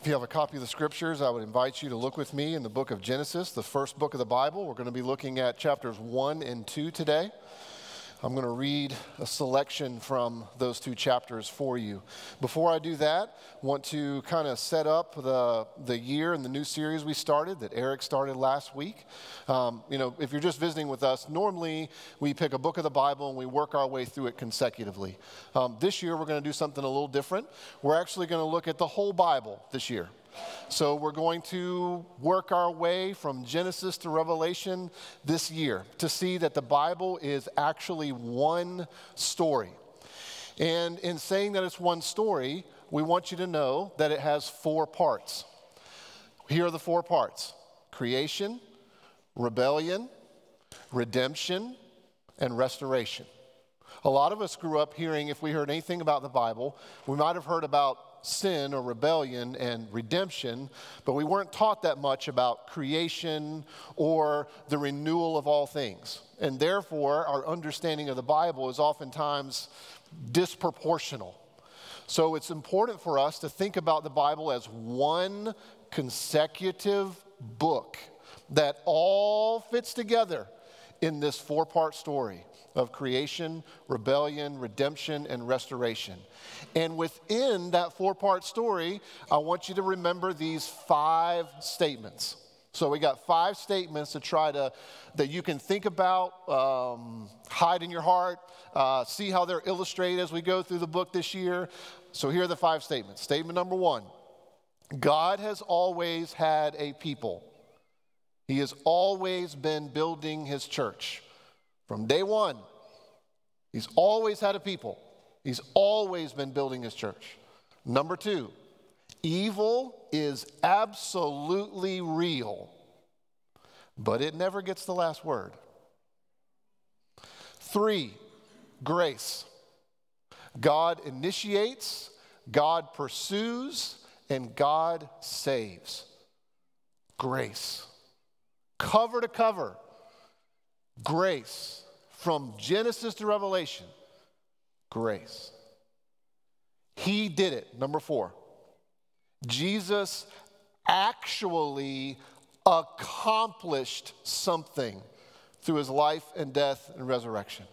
If you have a copy of the scriptures, I would invite you to look with me in the book of Genesis, the first book of the Bible. We're going to be looking at chapters 1 and 2 today. I'm going to read a selection from those two chapters for you. Before I do that, want to kind of set up the, the year and the new series we started that Eric started last week. Um, you know, if you're just visiting with us, normally we pick a book of the Bible and we work our way through it consecutively. Um, this year we're going to do something a little different. We're actually going to look at the whole Bible this year. So we're going to work our way from Genesis to Revelation this year to see that the Bible is actually one story. And in saying that it's one story, we want you to know that it has four parts. Here are the four parts creation, rebellion, redemption, and restoration. A lot of us grew up hearing, if we heard anything about the Bible, we might have heard about sin or rebellion and redemption, but we weren't taught that much about creation or the renewal of all things. And therefore, our understanding of the Bible is oftentimes disproportional. So it's important for us to think about the Bible as one consecutive book that all fits together in this four part story of creation, rebellion, redemption, and restoration. And within that four part story, I want you to remember these five statements. So we got five statements to try to that you can think about, um, hide in your heart, uh, see how they're illustrated as we go through the book this year. So here are the five statements. Statement number one: God has always had a people. He has always been building His church. From day one, he's always had a people. He's always been building his church. Number two, evil is absolutely real, but it never gets the last word. Three, grace. God initiates, God pursues, and God saves. Grace. Cover to cover Grace. From Genesis to Revelation, grace. He did it. Number four. Jesus actually accomplished something through his life and death and resurrection.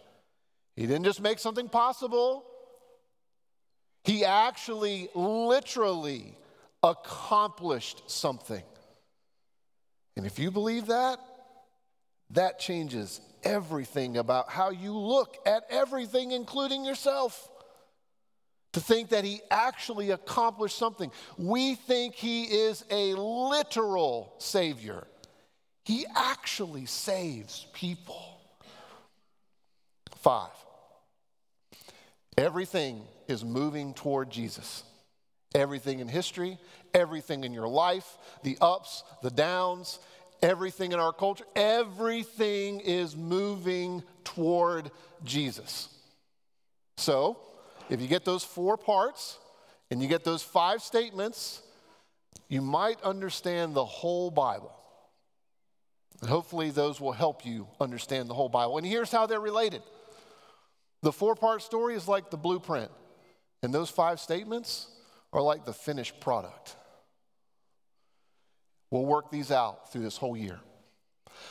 He didn't just make something possible, he actually, literally accomplished something. And if you believe that, that changes everything about how you look at everything, including yourself. To think that he actually accomplished something. We think he is a literal Savior. He actually saves people. Five, everything is moving toward Jesus. Everything in history, everything in your life, the ups, the downs, everything in our culture, everything is moving toward Jesus. So, if you get those four parts and you get those five statements, you might understand the whole Bible. And hopefully, those will help you understand the whole Bible. And here's how they're related the four part story is like the blueprint, and those five statements are like the finished product. We'll work these out through this whole year.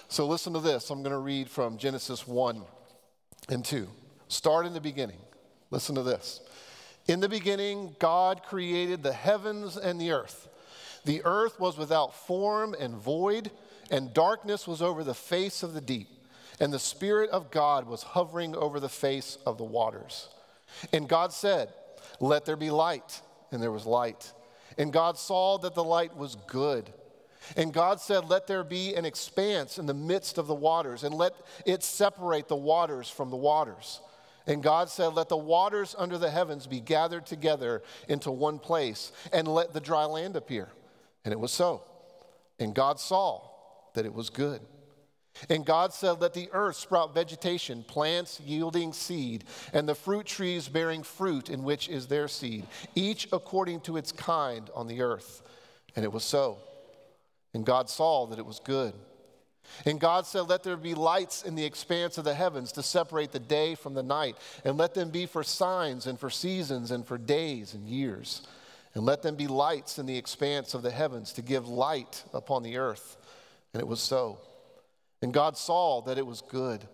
So listen to this. I'm going to read from Genesis 1 and 2. Start in the beginning. Listen to this. In the beginning, God created the heavens and the earth. The earth was without form and void, and darkness was over the face of the deep. And the Spirit of God was hovering over the face of the waters. And God said, Let there be light. And there was light. And God saw that the light was good. And God said, Let there be an expanse in the midst of the waters, and let it separate the waters from the waters. And God said, Let the waters under the heavens be gathered together into one place, and let the dry land appear. And it was so. And God saw that it was good. And God said, Let the earth sprout vegetation, plants yielding seed, and the fruit trees bearing fruit in which is their seed, each according to its kind on the earth. And it was so. And God saw that it was good. And God said, Let there be lights in the expanse of the heavens to separate the day from the night, and let them be for signs and for seasons and for days and years. And let them be lights in the expanse of the heavens to give light upon the earth. And it was so. And God saw that it was good.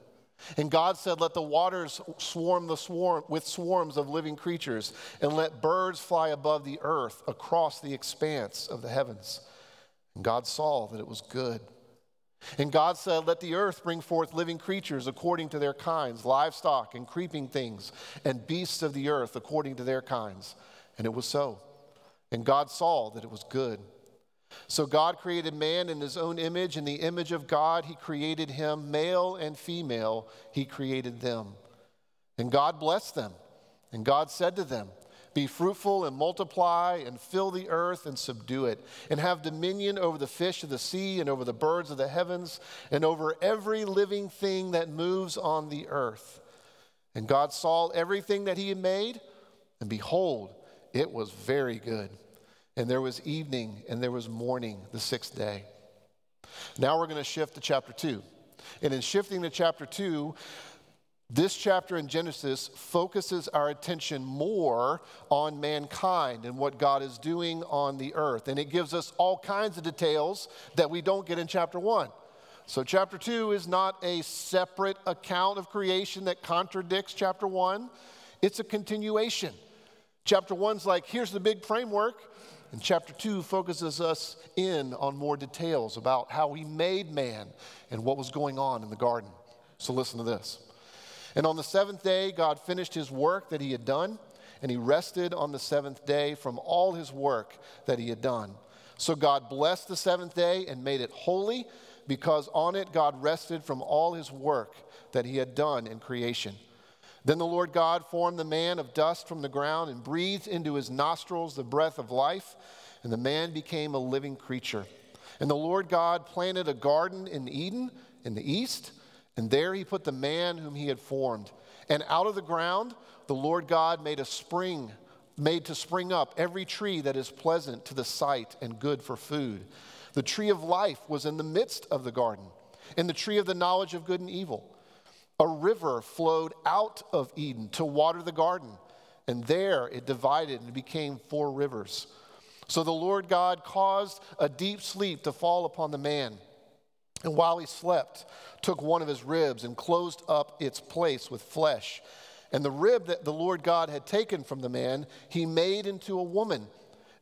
And God said, Let the waters swarm the swarm with swarms of living creatures, and let birds fly above the earth across the expanse of the heavens. And God saw that it was good. And God said, Let the earth bring forth living creatures according to their kinds, livestock and creeping things, and beasts of the earth according to their kinds. And it was so. And God saw that it was good. So God created man in his own image. In the image of God, he created him, male and female, he created them. And God blessed them. And God said to them, Be fruitful and multiply and fill the earth and subdue it, and have dominion over the fish of the sea and over the birds of the heavens and over every living thing that moves on the earth. And God saw everything that he had made, and behold, it was very good. And there was evening and there was morning the sixth day. Now we're going to shift to chapter 2. And in shifting to chapter 2, this chapter in Genesis focuses our attention more on mankind and what God is doing on the earth. And it gives us all kinds of details that we don't get in chapter 1. So, chapter 2 is not a separate account of creation that contradicts chapter 1, it's a continuation. Chapter one's like, here's the big framework. And chapter two focuses us in on more details about how he made man and what was going on in the garden. So listen to this. And on the seventh day, God finished his work that he had done, and he rested on the seventh day from all his work that he had done. So God blessed the seventh day and made it holy, because on it God rested from all his work that he had done in creation. Then the Lord God formed the man of dust from the ground and breathed into his nostrils the breath of life, and the man became a living creature. And the Lord God planted a garden in Eden in the east, and there he put the man whom he had formed. And out of the ground the Lord God made a spring, made to spring up every tree that is pleasant to the sight and good for food. The tree of life was in the midst of the garden, and the tree of the knowledge of good and evil. A river flowed out of Eden to water the garden, and there it divided and became four rivers. So the Lord God caused a deep sleep to fall upon the man. And while he slept, took one of his ribs and closed up its place with flesh. And the rib that the Lord God had taken from the man, he made into a woman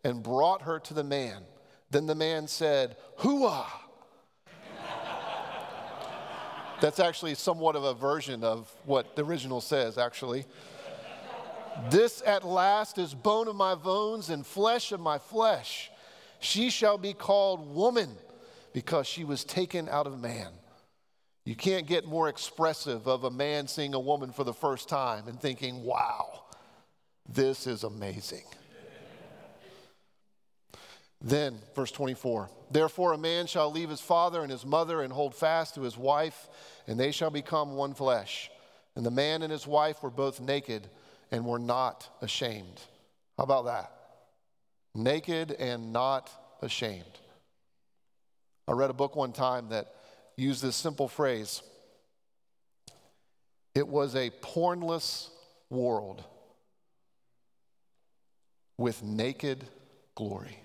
and brought her to the man. Then the man said, Hooah! That's actually somewhat of a version of what the original says, actually. This at last is bone of my bones and flesh of my flesh. She shall be called woman because she was taken out of man. You can't get more expressive of a man seeing a woman for the first time and thinking, wow, this is amazing. Then, verse 24 Therefore, a man shall leave his father and his mother and hold fast to his wife, and they shall become one flesh. And the man and his wife were both naked and were not ashamed. How about that? Naked and not ashamed. I read a book one time that used this simple phrase it was a pornless world with naked glory.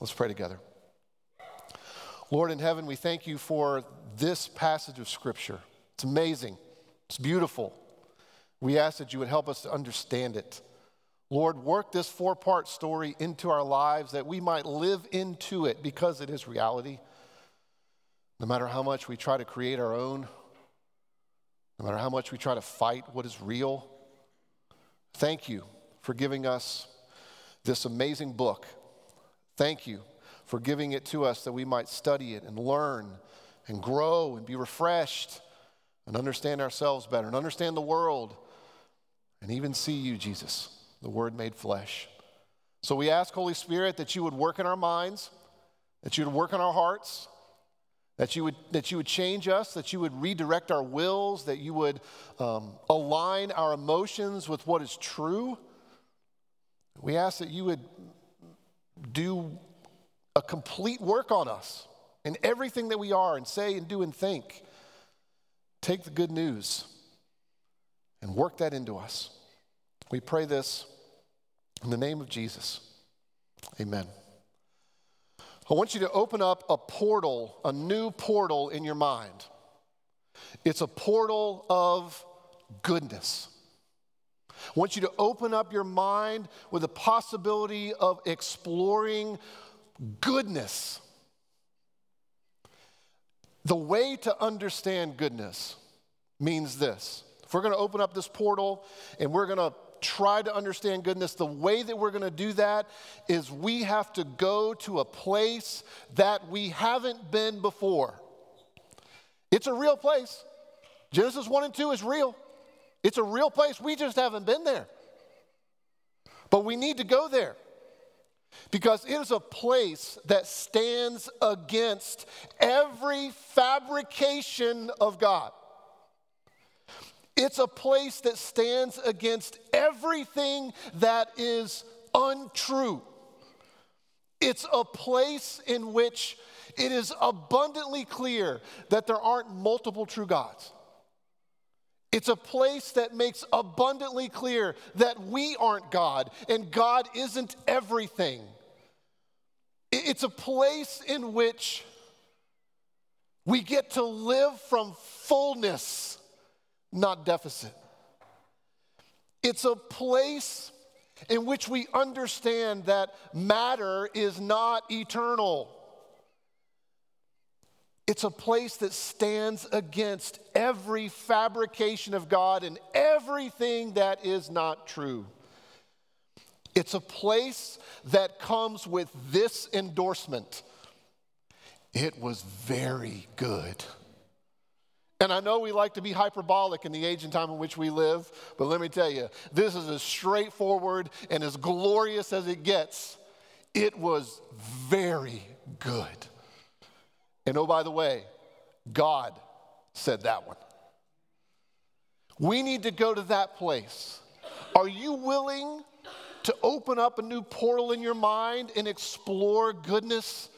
Let's pray together. Lord in heaven, we thank you for this passage of Scripture. It's amazing, it's beautiful. We ask that you would help us to understand it. Lord, work this four part story into our lives that we might live into it because it is reality. No matter how much we try to create our own, no matter how much we try to fight what is real, thank you for giving us this amazing book Thank you for giving it to us that we might study it and learn and grow and be refreshed and understand ourselves better and understand the world and even see you, Jesus, the Word made flesh. So we ask, Holy Spirit, that you would work in our minds, that you would work in our hearts, that you would, that you would change us, that you would redirect our wills, that you would um, align our emotions with what is true. We ask that you would do a complete work on us in everything that we are and say and do and think. Take the good news and work that into us. We pray this In the name of Jesus, amen. I want you to open up a portal, a new portal in your mind. It's a portal of goodness. I want you to open up your mind with the possibility of exploring goodness. The way to understand goodness means this. If we're going to open up this portal and we're going to try to understand goodness, the way that we're going to do that is we have to go to a place that we haven't been before. It's a real place. Genesis 1 and 2 is real. It's a real place. We just haven't been there. But we need to go there because it is a place that stands against every fabrication of God. It's a place that stands against everything that is untrue. It's a place in which it is abundantly clear that there aren't multiple true gods. It's a place that makes abundantly clear that we aren't God and God isn't everything. It's a place in which we get to live from fullness not deficit. It's a place in which we understand that matter is not eternal. It's a place that stands against every fabrication of God and everything that is not true. It's a place that comes with this endorsement it was very good. And I know we like to be hyperbolic in the age and time in which we live, but let me tell you, this is as straightforward and as glorious as it gets. It was very good. And oh, by the way, God said that one. We need to go to that place. Are you willing to open up a new portal in your mind and explore goodness?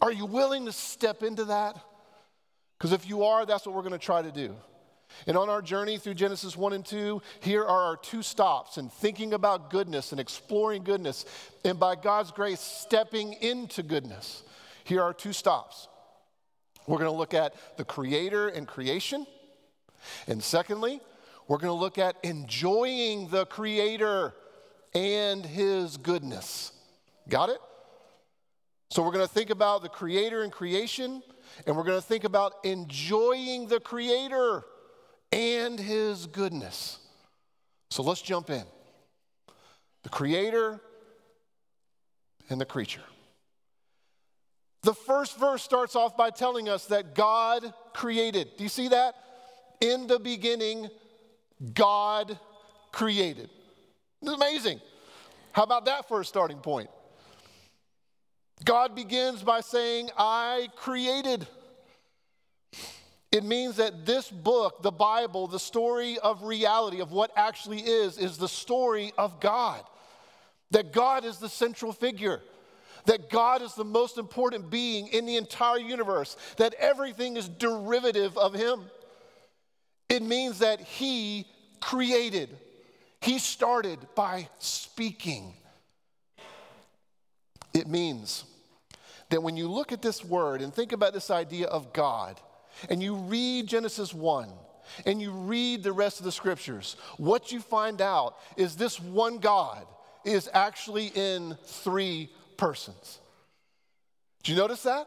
Are you willing to step into that? Because if you are, that's what we're going to try to do. And on our journey through Genesis 1 and 2, here are our two stops in thinking about goodness and exploring goodness, and by God's grace, stepping into goodness. Here are two stops. We're going to look at the Creator and creation. And secondly, we're going to look at enjoying the Creator and His goodness. Got it? So we're going to think about the Creator and creation and we're going to think about enjoying the Creator and His goodness. So let's jump in. The Creator and the creature. The first verse starts off by telling us that God created. Do you see that? In the beginning, God created. It's amazing. How about that for a starting point? God begins by saying, I created. It means that this book, the Bible, the story of reality, of what actually is, is the story of God. That God is the central figure. That God is the most important being in the entire universe. That everything is derivative of Him. It means that He created. He started by speaking. It means that when you look at this word and think about this idea of God, and you read Genesis 1, and you read the rest of the scriptures, what you find out is this one God is actually in three persons. Do you notice that?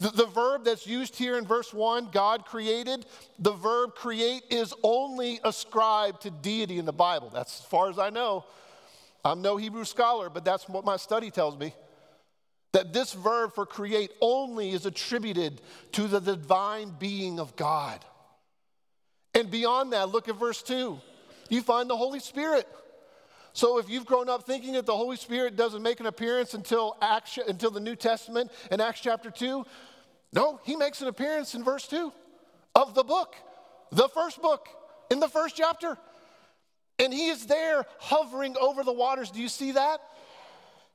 The, the, verb that's used here in verse 1, God created, the verb create is only ascribed to deity in the Bible. That's as far as I know. I'm no Hebrew scholar, but that's what my study tells me. That this verb for create only is attributed to the divine being of God. And beyond that, look at verse 2. You find the Holy Spirit. So if you've grown up thinking that the Holy Spirit doesn't make an appearance until, Acts, until the New Testament in Acts chapter 2, no, he makes an appearance in verse 2 of the book, the first book, in the first chapter. And he is there hovering over the waters. Do you see that?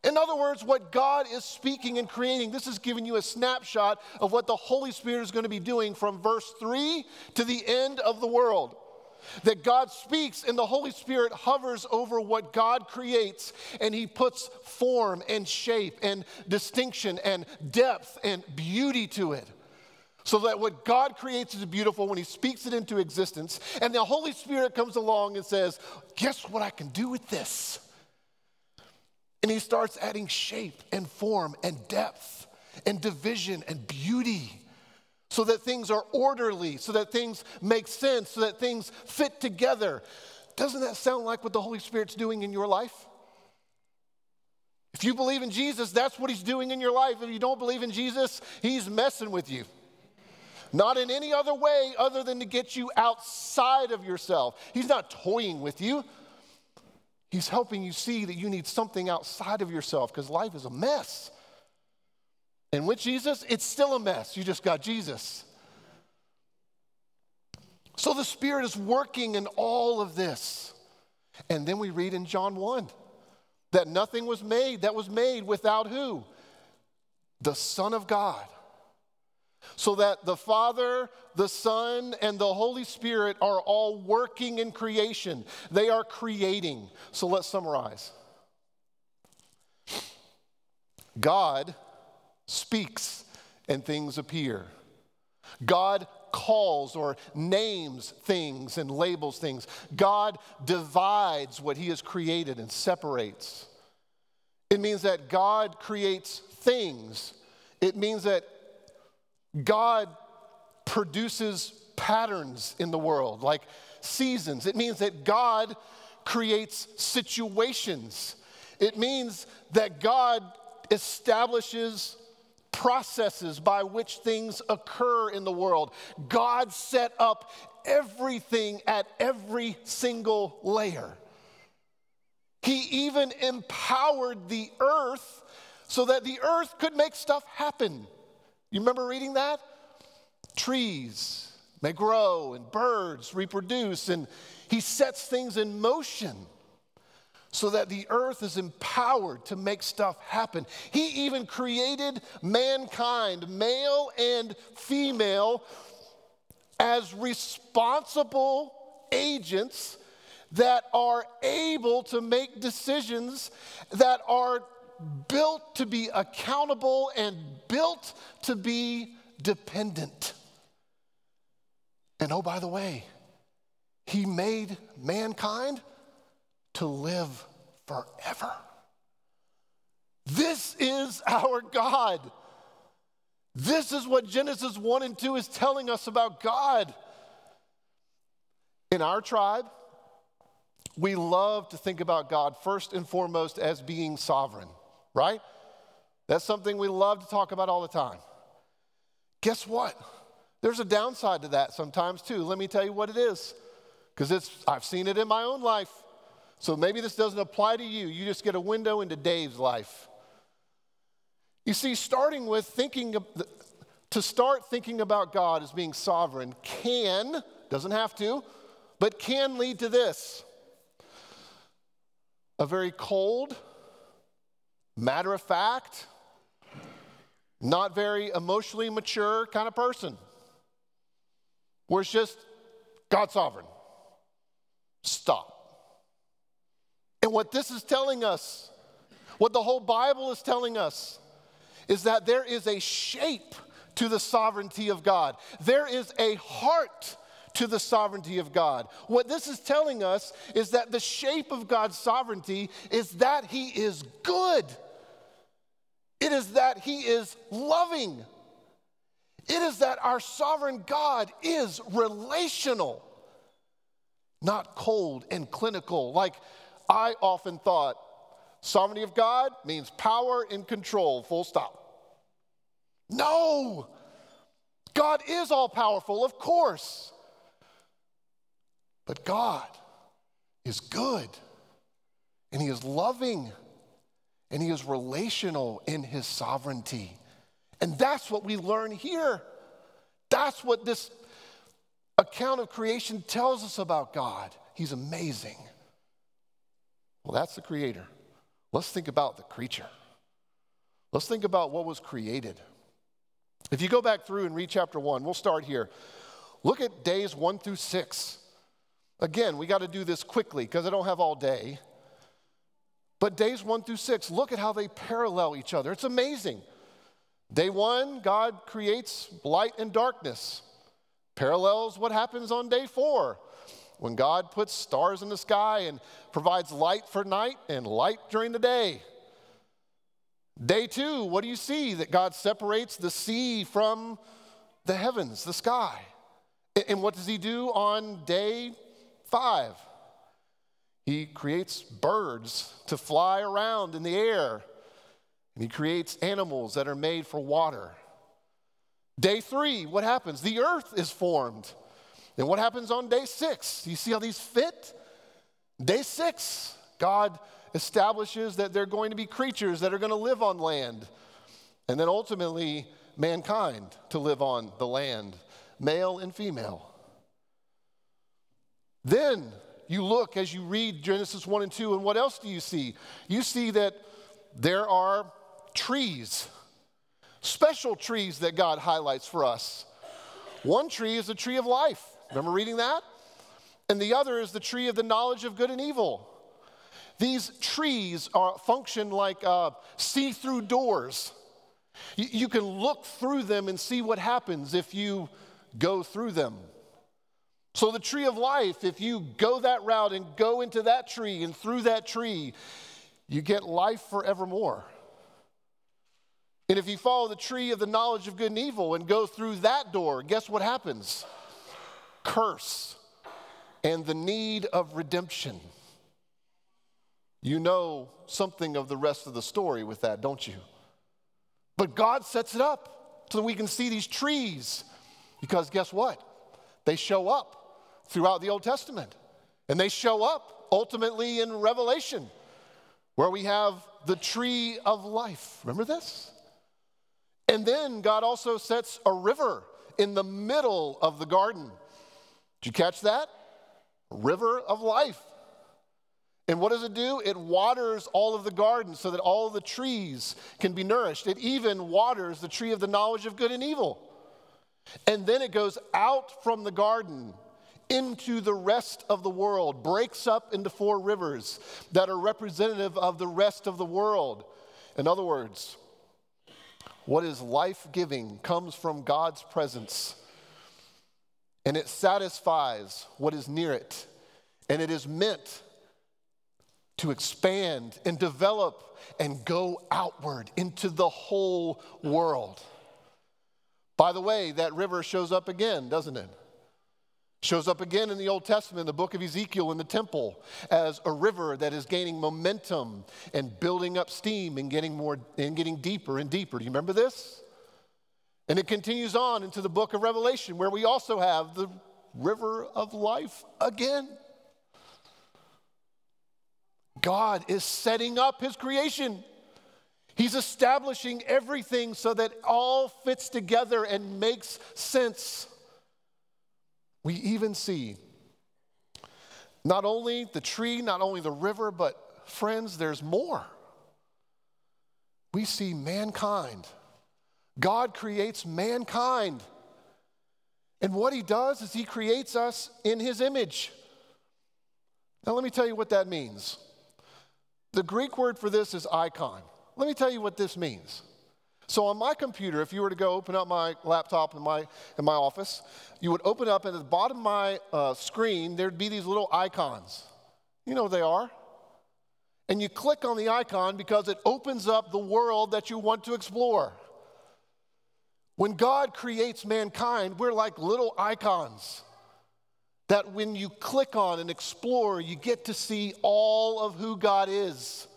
In other words, what God is speaking and creating, this is giving you a snapshot of what the Holy Spirit is going to be doing from verse 3 to the end of the world. That God speaks and the Holy Spirit hovers over what God creates and He puts form and shape and distinction and depth and beauty to it. So that what God creates is beautiful when He speaks it into existence. And the Holy Spirit comes along and says, Guess what I can do with this? And He starts adding shape and form and depth and division and beauty so that things are orderly, so that things make sense, so that things fit together. Doesn't that sound like what the Holy Spirit's doing in your life? If you believe in Jesus, that's what He's doing in your life. If you don't believe in Jesus, He's messing with you. Not in any other way other than to get you outside of yourself. He's not toying with you. He's helping you see that you need something outside of yourself because life is a mess. And with Jesus, it's still a mess. You just got Jesus. So the Spirit is working in all of this. And then we read in John 1 that nothing was made that was made without who? The Son of God. So that the Father, the Son, and the Holy Spirit are all working in creation. They are creating. So let's summarize. God speaks and things appear. God calls or names things and labels things. God divides what He has created and separates. It means that God creates things. It means that God produces patterns in the world, like seasons. It means that God creates situations. It means that God establishes processes by which things occur in the world. God set up everything at every single layer. He even empowered the earth so that the earth could make stuff happen. You remember reading that? Trees may grow and birds reproduce, and he sets things in motion so that the earth is empowered to make stuff happen. He even created mankind, male and female, as responsible agents that are able to make decisions that are built to be accountable and built to be dependent. And oh, by the way, he made mankind to live forever. This is our God. This is what Genesis 1 and 2 is telling us about God. In our tribe, we love to think about God first and foremost as being sovereign, right? That's something we love to talk about all the time. Guess what? There's a downside to that sometimes too. Let me tell you what it is. Because it's I've seen it in my own life. So maybe this doesn't apply to you. You just get a window into Dave's life. You see, starting with thinking, to start thinking about God as being sovereign can, doesn't have to, but can lead to this a very cold, matter of fact, not very emotionally mature kind of person, where it's just God sovereign. Stop. And what this is telling us, what the whole Bible is telling us, is that there is a shape to the sovereignty of God. There is a heart to the sovereignty of God. What this is telling us is that the shape of God's sovereignty is that He is good, it is that He is loving, it is that our sovereign God is relational, not cold and clinical like I often thought sovereignty of God means power and control, full stop. No, God is all powerful, of course. But God is good, and He is loving, and He is relational in His sovereignty. And that's what we learn here. That's what this account of creation tells us about God. He's amazing. Well, that's the creator. Let's think about the creature. Let's think about what was created. If you go back through and read chapter one, we'll start here. Look at days one through six. Again, we got to do this quickly because I don't have all day. But days one through six, look at how they parallel each other. It's amazing. Day one, God creates light and darkness, parallels what happens on day four when God puts stars in the sky and provides light for night and light during the day. Day two, what do you see? That God separates the sea from the heavens, the sky. And what does He do on day five? He creates birds to fly around in the air, and He creates animals that are made for water. Day three, what happens? The earth is formed. And what happens on day six? You see how these fit? Day six, God establishes that there are going to be creatures that are going to live on land. And then ultimately, mankind to live on the land, male and female. Then you look as you read Genesis 1 and 2, and what else do you see? You see that there are trees, special trees that God highlights for us. One tree is the tree of life. Remember reading that? And the other is the tree of the knowledge of good and evil. These trees are, function like uh, see through doors. You, you can look through them and see what happens if you go through them. So, the tree of life, if you go that route and go into that tree and through that tree, you get life forevermore. And if you follow the tree of the knowledge of good and evil and go through that door, guess what happens? curse and the need of redemption. You know something of the rest of the story with that, don't you? But God sets it up so that we can see these trees because guess what? They show up throughout the Old Testament. And they show up ultimately in Revelation, where we have the tree of life. Remember this? And then God also sets a river in the middle of the garden did you catch that? River of life. And what does it do? It waters all of the garden so that all the trees can be nourished. It even waters the tree of the knowledge of good and evil. And then it goes out from the garden into the rest of the world, breaks up into four rivers that are representative of the rest of the world. In other words, what is life giving comes from God's presence and it satisfies what is near it. And it is meant to expand and develop and go outward into the whole world. By the way, that river shows up again, doesn't it? Shows up again in the Old Testament, the book of Ezekiel, in the temple, as a river that is gaining momentum and building up steam and getting more and getting deeper and deeper. Do you remember this? And it continues on into the book of Revelation, where we also have the river of life again. God is setting up his creation. He's establishing everything so that all fits together and makes sense. We even see not only the tree, not only the river, but friends, there's more. We see mankind God creates mankind. And what he does is he creates us in his image. Now, let me tell you what that means. The Greek word for this is icon. Let me tell you what this means. So, on my computer, if you were to go open up my laptop in my, in my office, you would open up, and at the bottom of my uh, screen, there'd be these little icons. You know what they are. And you click on the icon because it opens up the world that you want to explore. When God creates mankind, we're like little icons that when you click on and explore, you get to see all of who God is.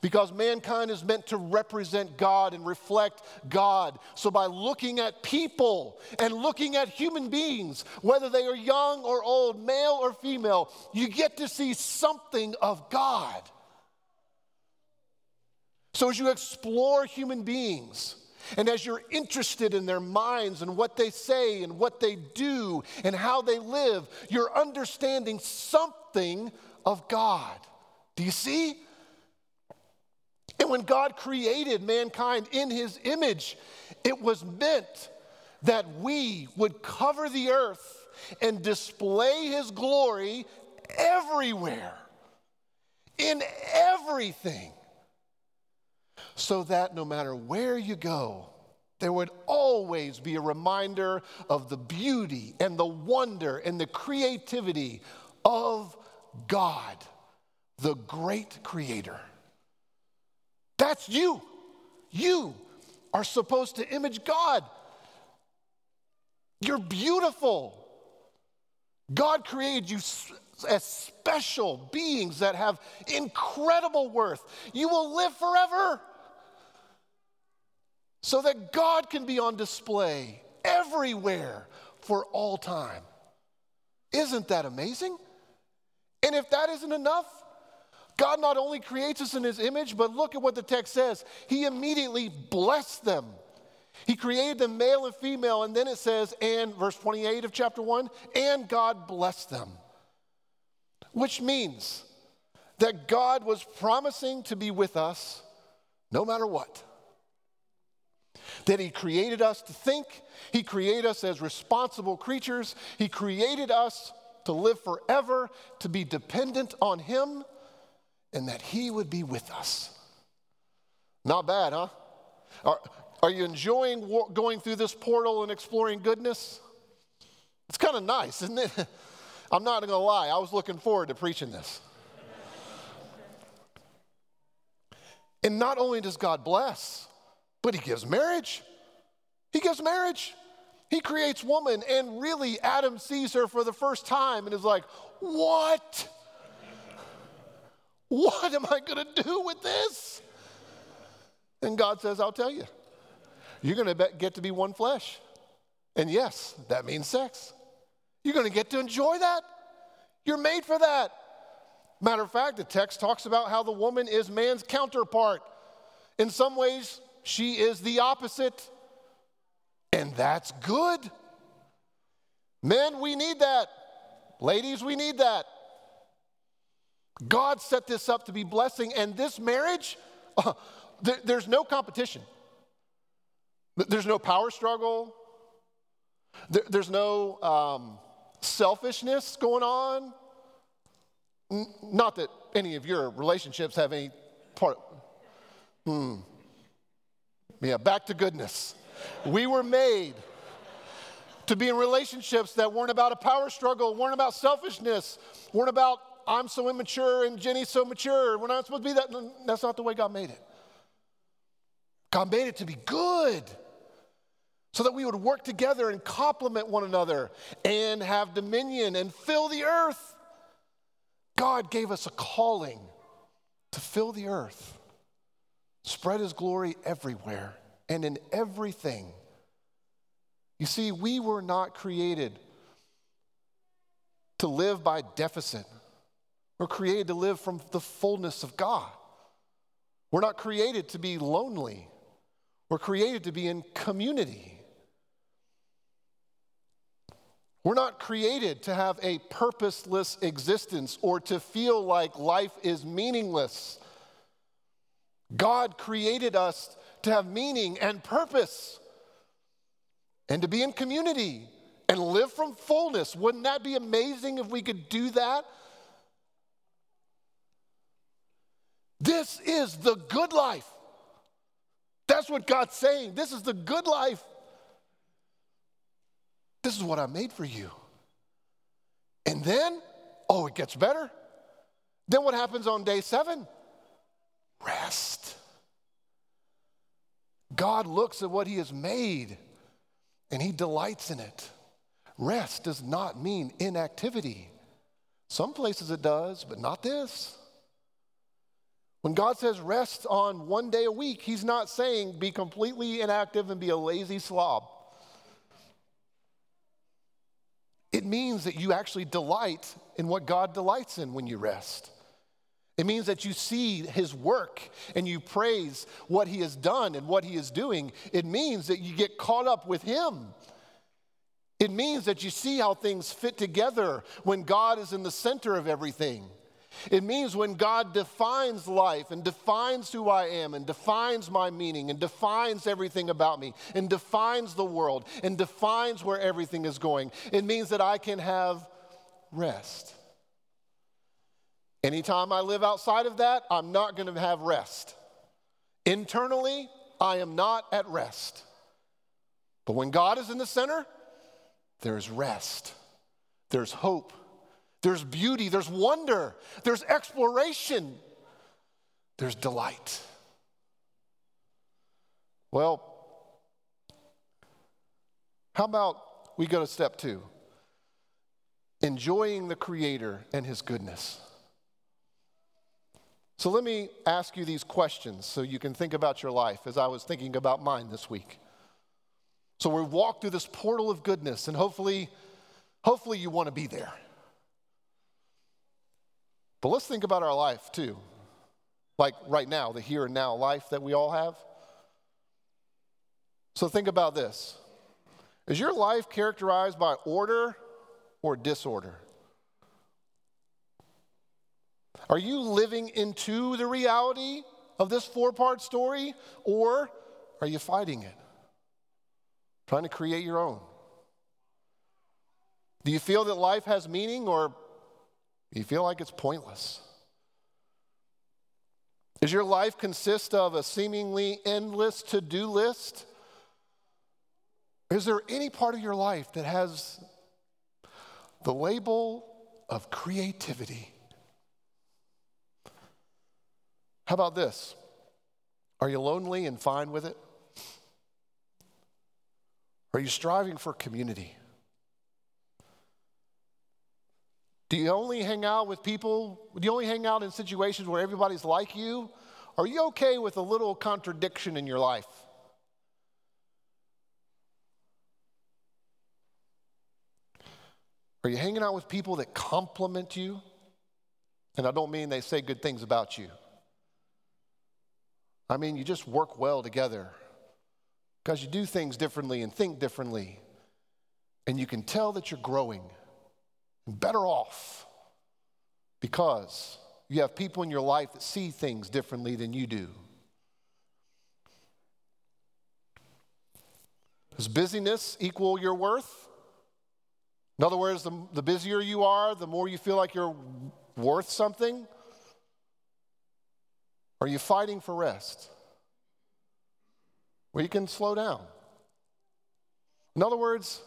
Because mankind is meant to represent God and reflect God. So, by looking at people and looking at human beings, whether they are young or old, male or female, you get to see something of God. So, as you explore human beings, and as you're interested in their minds and what they say and what they do and how they live, you're understanding something of God. Do you see? And when God created mankind in his image, it was meant that we would cover the earth and display his glory everywhere, in everything, so that no matter where you go, there would always be a reminder of the beauty and the wonder and the creativity of God, the great creator. That's you. You are supposed to image God. You're beautiful. God created you as special beings that have incredible worth. You will live forever so that God can be on display everywhere for all time. Isn't that amazing? And if that isn't enough, God not only creates us in his image, but look at what the text says. He immediately blessed them. He created them male and female, and then it says, and verse 28 of chapter 1, and God blessed them. Which means that God was promising to be with us no matter what. That He created us to think, He created us as responsible creatures, He created us to live forever, to be dependent on Him and that He would be with us. Not bad, huh? Are, are you enjoying going through this portal and exploring goodness? It's kind of nice, isn't it? I'm not going to lie, I was looking forward to preaching this. And not only does God bless, but He gives marriage. He gives marriage. He creates woman, and really, Adam sees her for the first time and is like, What? What am I going to do with this? And God says, I'll tell you. You're going to get to be one flesh. And yes, that means sex. You're going to get to enjoy that. You're made for that. Matter of fact, the text talks about how the woman is man's counterpart. In some ways, she is the opposite. And that's good. Men, we need that. Ladies, we need that. God set this up to be blessing, and this marriage, uh, there, there's no competition. There's no power struggle. There, there's no um, selfishness going on. N- not that any of your relationships have any part. Hmm. Yeah, back to goodness. We were made to be in relationships that weren't about a power struggle, weren't about selfishness, weren't about I'm so immature and Jenny's so mature. We're not supposed to be that. That's not the way God made it. God made it to be good so that we would work together and complement one another and have dominion and fill the earth. God gave us a calling to fill the earth, spread his glory everywhere and in everything. You see, we were not created to live by deficit. We're created to live from the fullness of God. We're not created to be lonely. We're created to be in community. We're not created to have a purposeless existence or to feel like life is meaningless. God created us to have meaning and purpose and to be in community and live from fullness. Wouldn't that be amazing if we could do that? This is the good life. That's what God's saying. This is the good life. This is what I made for you. And then, oh, it gets better. Then what happens on day seven? Rest. God looks at what He has made and He delights in it. Rest does not mean inactivity. Some places it does, but not this. When God says rest on one day a week, He's not saying be completely inactive and be a lazy slob. It means that you actually delight in what God delights in when you rest. It means that you see his work and you praise what he has done and what he is doing. It means that you get caught up with him. It means that you see how things fit together when God is in the center of everything. It means when God defines life and defines who I am and defines my meaning and defines everything about me and defines the world and defines where everything is going, it means that I can have rest. Anytime I live outside of that, I'm not going to have rest. Internally, I am not at rest. But when God is in the center, there's rest, there's hope, there's beauty, there's wonder, there's exploration, there's delight. Well, how about we go to step two? Enjoying the Creator and His goodness. So let me ask you these questions so you can think about your life as I was thinking about mine this week. So we've walked through this portal of goodness, and hopefully, hopefully you want to be there. But let's think about our life too. Like right now, the here and now life that we all have. So think about this Is your life characterized by order or disorder? Are you living into the reality of this four part story or are you fighting it? Trying to create your own? Do you feel that life has meaning or you feel like it's pointless? Does your life consist of a seemingly endless to do list? Is there any part of your life that has the label of creativity? How about this? Are you lonely and fine with it? Are you striving for community? Do you only hang out with people? Do you only hang out in situations where everybody's like you? Are you okay with a little contradiction in your life? Are you hanging out with people that complement you? And I don't mean they say good things about you. I mean, you just work well together because you do things differently and think differently. And you can tell that you're growing better off because you have people in your life that see things differently than you do. Does busyness equal your worth? In other words, the, the busier you are, the more you feel like you're worth something? Are you fighting for rest? Where you can slow down. In other words,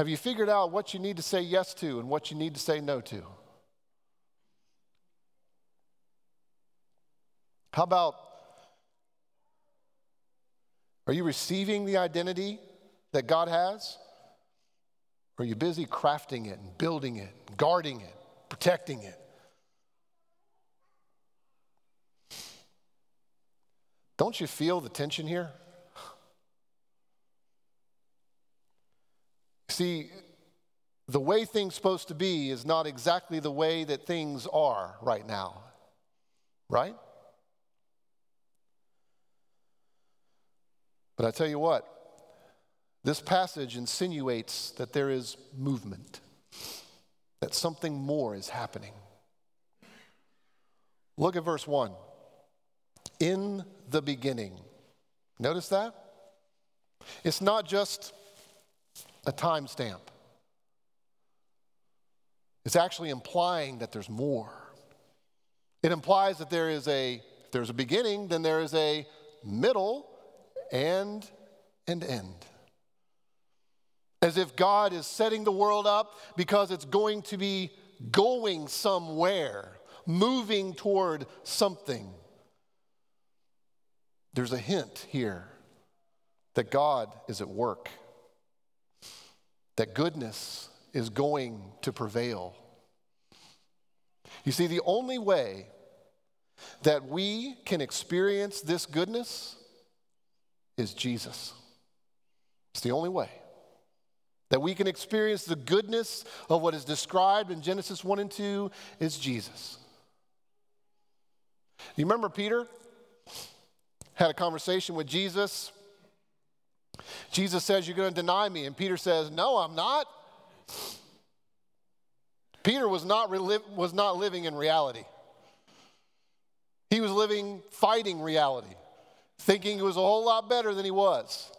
have you figured out what you need to say yes to and what you need to say no to? How about are you receiving the identity that God has? Or are you busy crafting it and building it, and guarding it, protecting it? Don't you feel the tension here? See, the way things supposed to be is not exactly the way that things are right now. Right? But I tell you what, this passage insinuates that there is movement, that something more is happening. Look at verse 1. In the beginning. Notice that? It's not just a timestamp. It's actually implying that there's more. It implies that there is a there's a beginning, then there is a middle and and end. As if God is setting the world up because it's going to be going somewhere, moving toward something. There's a hint here that God is at work that goodness is going to prevail. You see, the only way that we can experience this goodness is Jesus. It's the only way that we can experience the goodness of what is described in Genesis 1 and 2 is Jesus. You remember Peter had a conversation with Jesus Jesus says, You're going to deny me. And Peter says, No, I'm not. Peter was not, was not living in reality. He was living fighting reality, thinking he was a whole lot better than he was.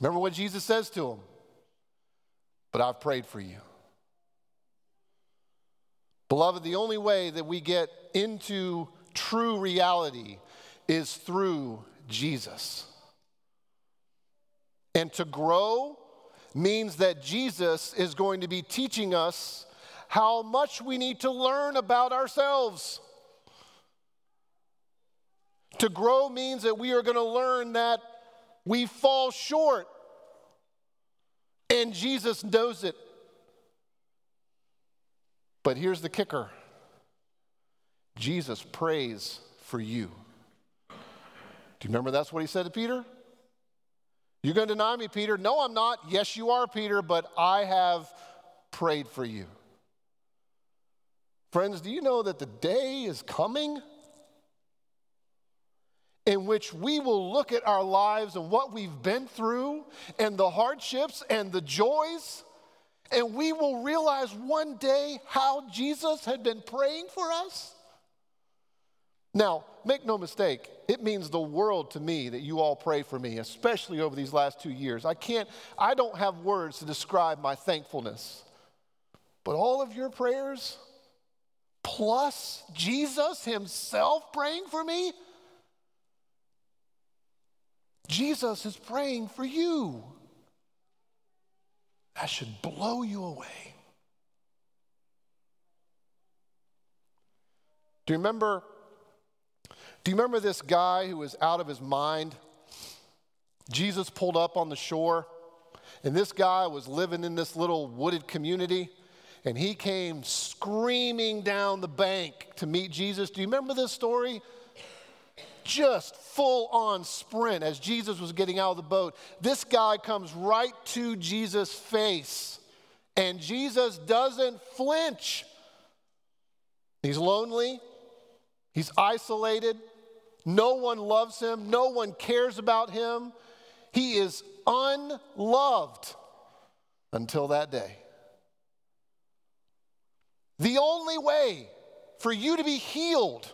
Remember what Jesus says to him? But I've prayed for you. Beloved, the only way that we get into true reality is through Jesus. And to grow means that Jesus is going to be teaching us how much we need to learn about ourselves. To grow means that we are going to learn that we fall short, and Jesus knows it. But here's the kicker Jesus prays for you. You remember that's what he said to Peter? You're going to deny me, Peter? No, I'm not. Yes, you are, Peter, but I have prayed for you. Friends, do you know that the day is coming in which we will look at our lives and what we've been through and the hardships and the joys, and we will realize one day how Jesus had been praying for us? Now, make no mistake, it means the world to me that you all pray for me, especially over these last two years. I can't, I don't have words to describe my thankfulness. But all of your prayers, plus Jesus Himself praying for me, Jesus is praying for you. That should blow you away. Do you remember do you remember this guy who was out of his mind? Jesus pulled up on the shore, and this guy was living in this little wooded community, and he came screaming down the bank to meet Jesus. Do you remember this story? Just full on sprint as Jesus was getting out of the boat. This guy comes right to Jesus' face, and Jesus doesn't flinch. He's lonely, he's isolated, no one loves him, no one cares about him. He is unloved until that day. The only way for you to be healed,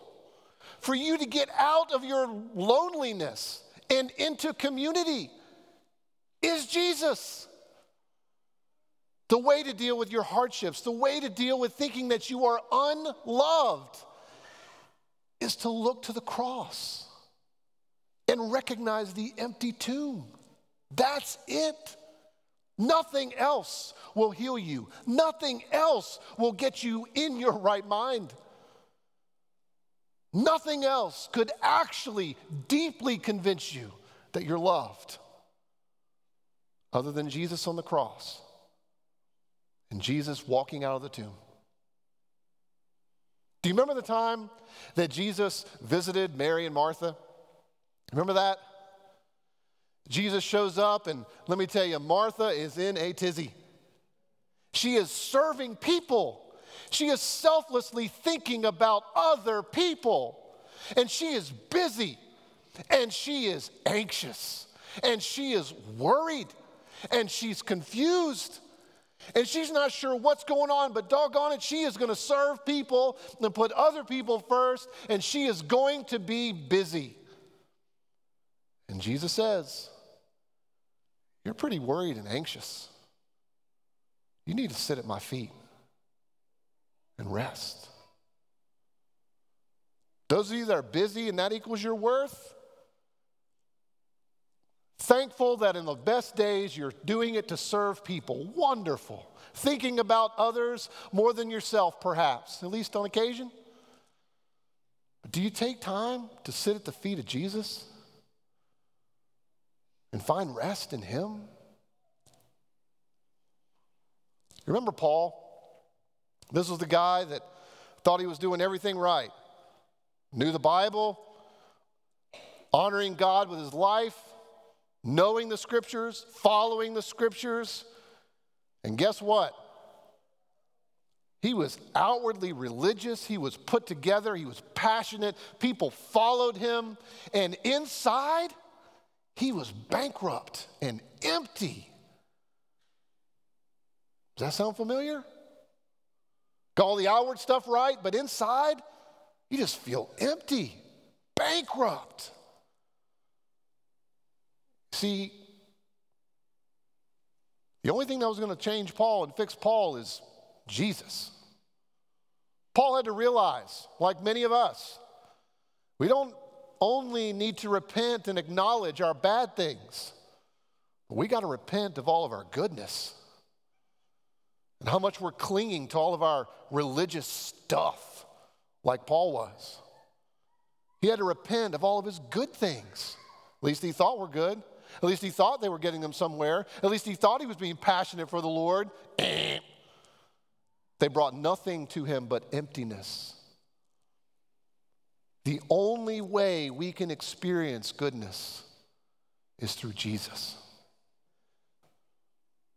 for you to get out of your loneliness and into community is Jesus. The way to deal with your hardships, the way to deal with thinking that you are unloved is to look to the cross and recognize the empty tomb. That's it. Nothing else will heal you. Nothing else will get you in your right mind. Nothing else could actually deeply convince you that you're loved other than Jesus on the cross and Jesus walking out of the tomb. Do you remember the time that Jesus visited Mary and Martha? Remember that? Jesus shows up, and let me tell you, Martha is in a tizzy. She is serving people, she is selflessly thinking about other people, and she is busy, and she is anxious, and she is worried, and she's confused. And she's not sure what's going on, but doggone it, she is going to serve people and put other people first, and she is going to be busy. And Jesus says, You're pretty worried and anxious. You need to sit at my feet and rest. Those of you that are busy and that equals your worth, Thankful that in the best days you're doing it to serve people. Wonderful. Thinking about others more than yourself, perhaps, at least on occasion. But do you take time to sit at the feet of Jesus and find rest in Him? Remember Paul? This was the guy that thought he was doing everything right, knew the Bible, honoring God with his life knowing the scriptures, following the scriptures. And guess what? He was outwardly religious. He was put together. He was passionate. People followed him. And inside, he was bankrupt and empty. Does that sound familiar? Got all the outward stuff right, but inside, you just feel empty, bankrupt. See, the only thing that was going to change Paul and fix Paul is Jesus. Paul had to realize, like many of us, we don't only need to repent and acknowledge our bad things, but we got to repent of all of our goodness and how much we're clinging to all of our religious stuff, like Paul was. He had to repent of all of his good things. At least he thought were good. At least he thought they were getting them somewhere. At least he thought he was being passionate for the Lord. they brought nothing to him but emptiness. The only way we can experience goodness is through Jesus.